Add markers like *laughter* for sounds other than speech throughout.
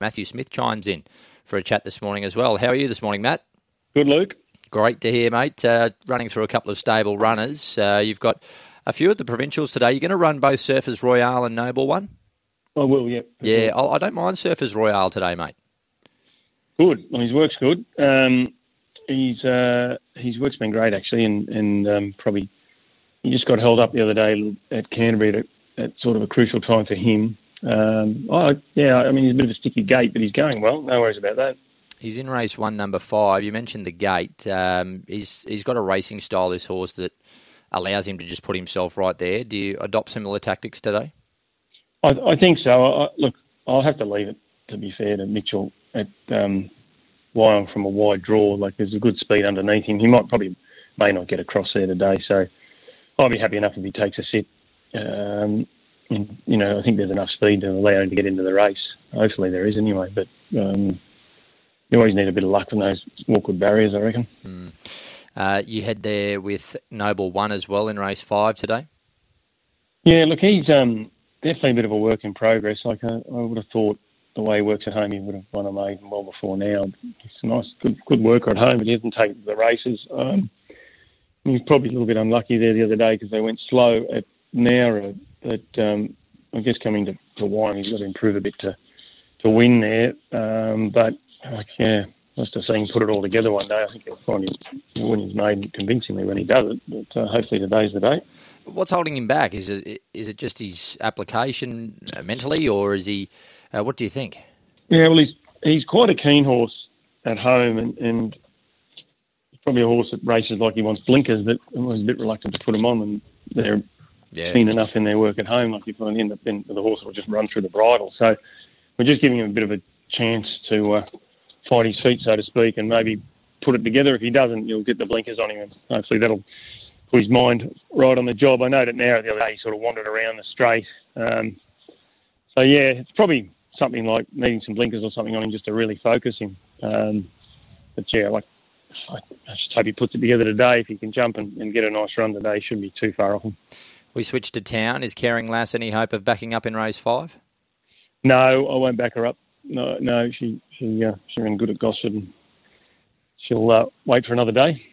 Matthew Smith chimes in for a chat this morning as well. How are you this morning, Matt? Good, Luke. Great to hear, mate. Uh, running through a couple of stable runners. Uh, you've got a few of the provincials today. You're going to run both Surfers Royale and Noble one? I will, yeah. Yeah, I, I don't mind Surfers Royale today, mate. Good. Well, his work's good. Um, he's uh, his work's been great actually, and and um, probably he just got held up the other day at Canterbury at, at sort of a crucial time for him. Um, oh, yeah, I mean, he's a bit of a sticky gate, but he's going well. No worries about that. He's in race one, number five. You mentioned the gate. Um, he's he's got a racing style, this horse, that allows him to just put himself right there. Do you adopt similar tactics today? I, I think so. I, look, I'll have to leave it, to be fair, to Mitchell at um, Wyong from a wide draw. Like, there's a good speed underneath him. He might probably may not get across there today, so I'll be happy enough if he takes a sit. Um, and, you know, I think there's enough speed to allow him to get into the race. Hopefully there is anyway, but um, you always need a bit of luck from those awkward barriers, I reckon. Mm. Uh, you head there with Noble One as well in race five today. Yeah, look, he's um, definitely a bit of a work in progress. Like I, I would have thought, the way he works at home, he would have won a maiden well before now. He's a nice, good, good worker at home, but he hasn't taken the races. Um, he was probably a little bit unlucky there the other day because they went slow at Nowra but um, I guess coming to, to Wyong, he's got to improve a bit to to win there. Um, but like, yeah, must have seen put it all together one day. I think he'll find his win his made convincingly when he does it. But uh, hopefully today's the day. What's holding him back? Is it is it just his application uh, mentally, or is he? Uh, what do you think? Yeah, well, he's he's quite a keen horse at home, and, and probably a horse that races like he wants blinkers, but was a bit reluctant to put him on, and they're yeah. seen enough in their work at home. Like if I end up in, the horse will just run through the bridle. So we're just giving him a bit of a chance to uh, fight his feet, so to speak, and maybe put it together. If he doesn't, you'll get the blinkers on him, and hopefully that'll put his mind right on the job. I know that now the other day he sort of wandered around the straight. Um, so yeah, it's probably something like needing some blinkers or something on him just to really focus him. Um, but yeah, like I just hope he puts it together today. If he can jump and, and get a nice run today, shouldn't be too far off him. We switch to town. Is Caring Lass any hope of backing up in race five? No, I won't back her up. No, no, she she uh, she ran good at Gosford, and she'll uh, wait for another day.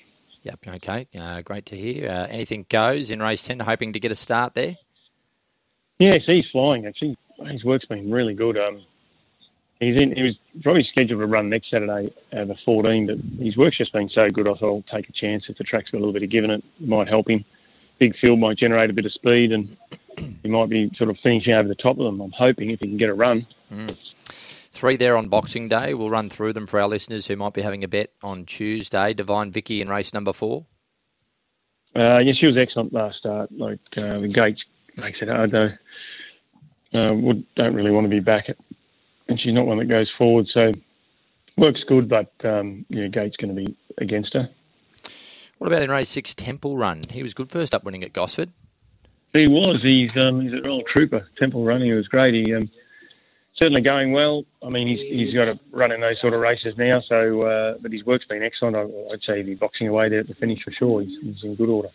Yep. Okay. Uh, great to hear. Uh, anything goes in race ten. Hoping to get a start there. Yes, he's flying. Actually, his work's been really good. Um, he's in. He was probably scheduled to run next Saturday at the 14, but his work's just been so good. I thought I'll take a chance if the track's got a little bit of giving it, it might help him big field might generate a bit of speed and he might be sort of finishing over the top of them. I'm hoping if he can get a run. Mm. Three there on Boxing Day. We'll run through them for our listeners who might be having a bet on Tuesday. Divine Vicky in race number four. Uh, yeah, she was excellent last start. Like uh, the gates makes it hard though. Uh, would, don't really want to be back at, and she's not one that goes forward. So works good, but um, yeah, Gate's going to be against her. What about in race six, Temple Run? He was good first up winning at Gosford. He was. He's um, he's a real trooper. Temple Run. He was great. He um, certainly going well. I mean, he's he's got to run in those sort of races now. So, uh, but his work's been excellent. I, would say he'd be boxing away there at the finish for sure. He's, he's in good order.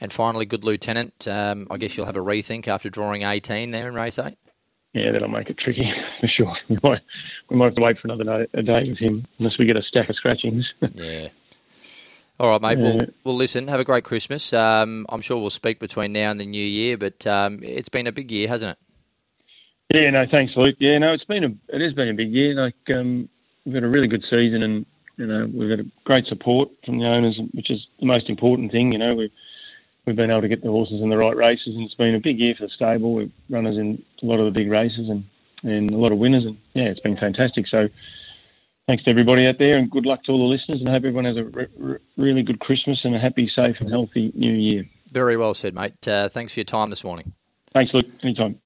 And finally, good lieutenant. Um, I guess you'll have a rethink after drawing 18 there in race eight. Yeah, that'll make it tricky *laughs* for sure. We might, we might have to wait for another day, a day with him unless we get a stack of scratchings. yeah. All right, mate. Well, well, listen. Have a great Christmas. Um, I'm sure we'll speak between now and the new year, but um, it's been a big year, hasn't it? Yeah. No. Thanks, Luke. Yeah. No. It's been a. It has been a big year. Like um, we've had a really good season, and you know we've had great support from the owners, which is the most important thing. You know we've we've been able to get the horses in the right races, and it's been a big year for the stable. We've runners in a lot of the big races, and and a lot of winners, and yeah, it's been fantastic. So thanks to everybody out there, and good luck to all the listeners. And I hope everyone has a re- re- really good Christmas and a happy, safe, and healthy New Year. Very well said, mate. Uh, thanks for your time this morning. Thanks, Luke. Anytime.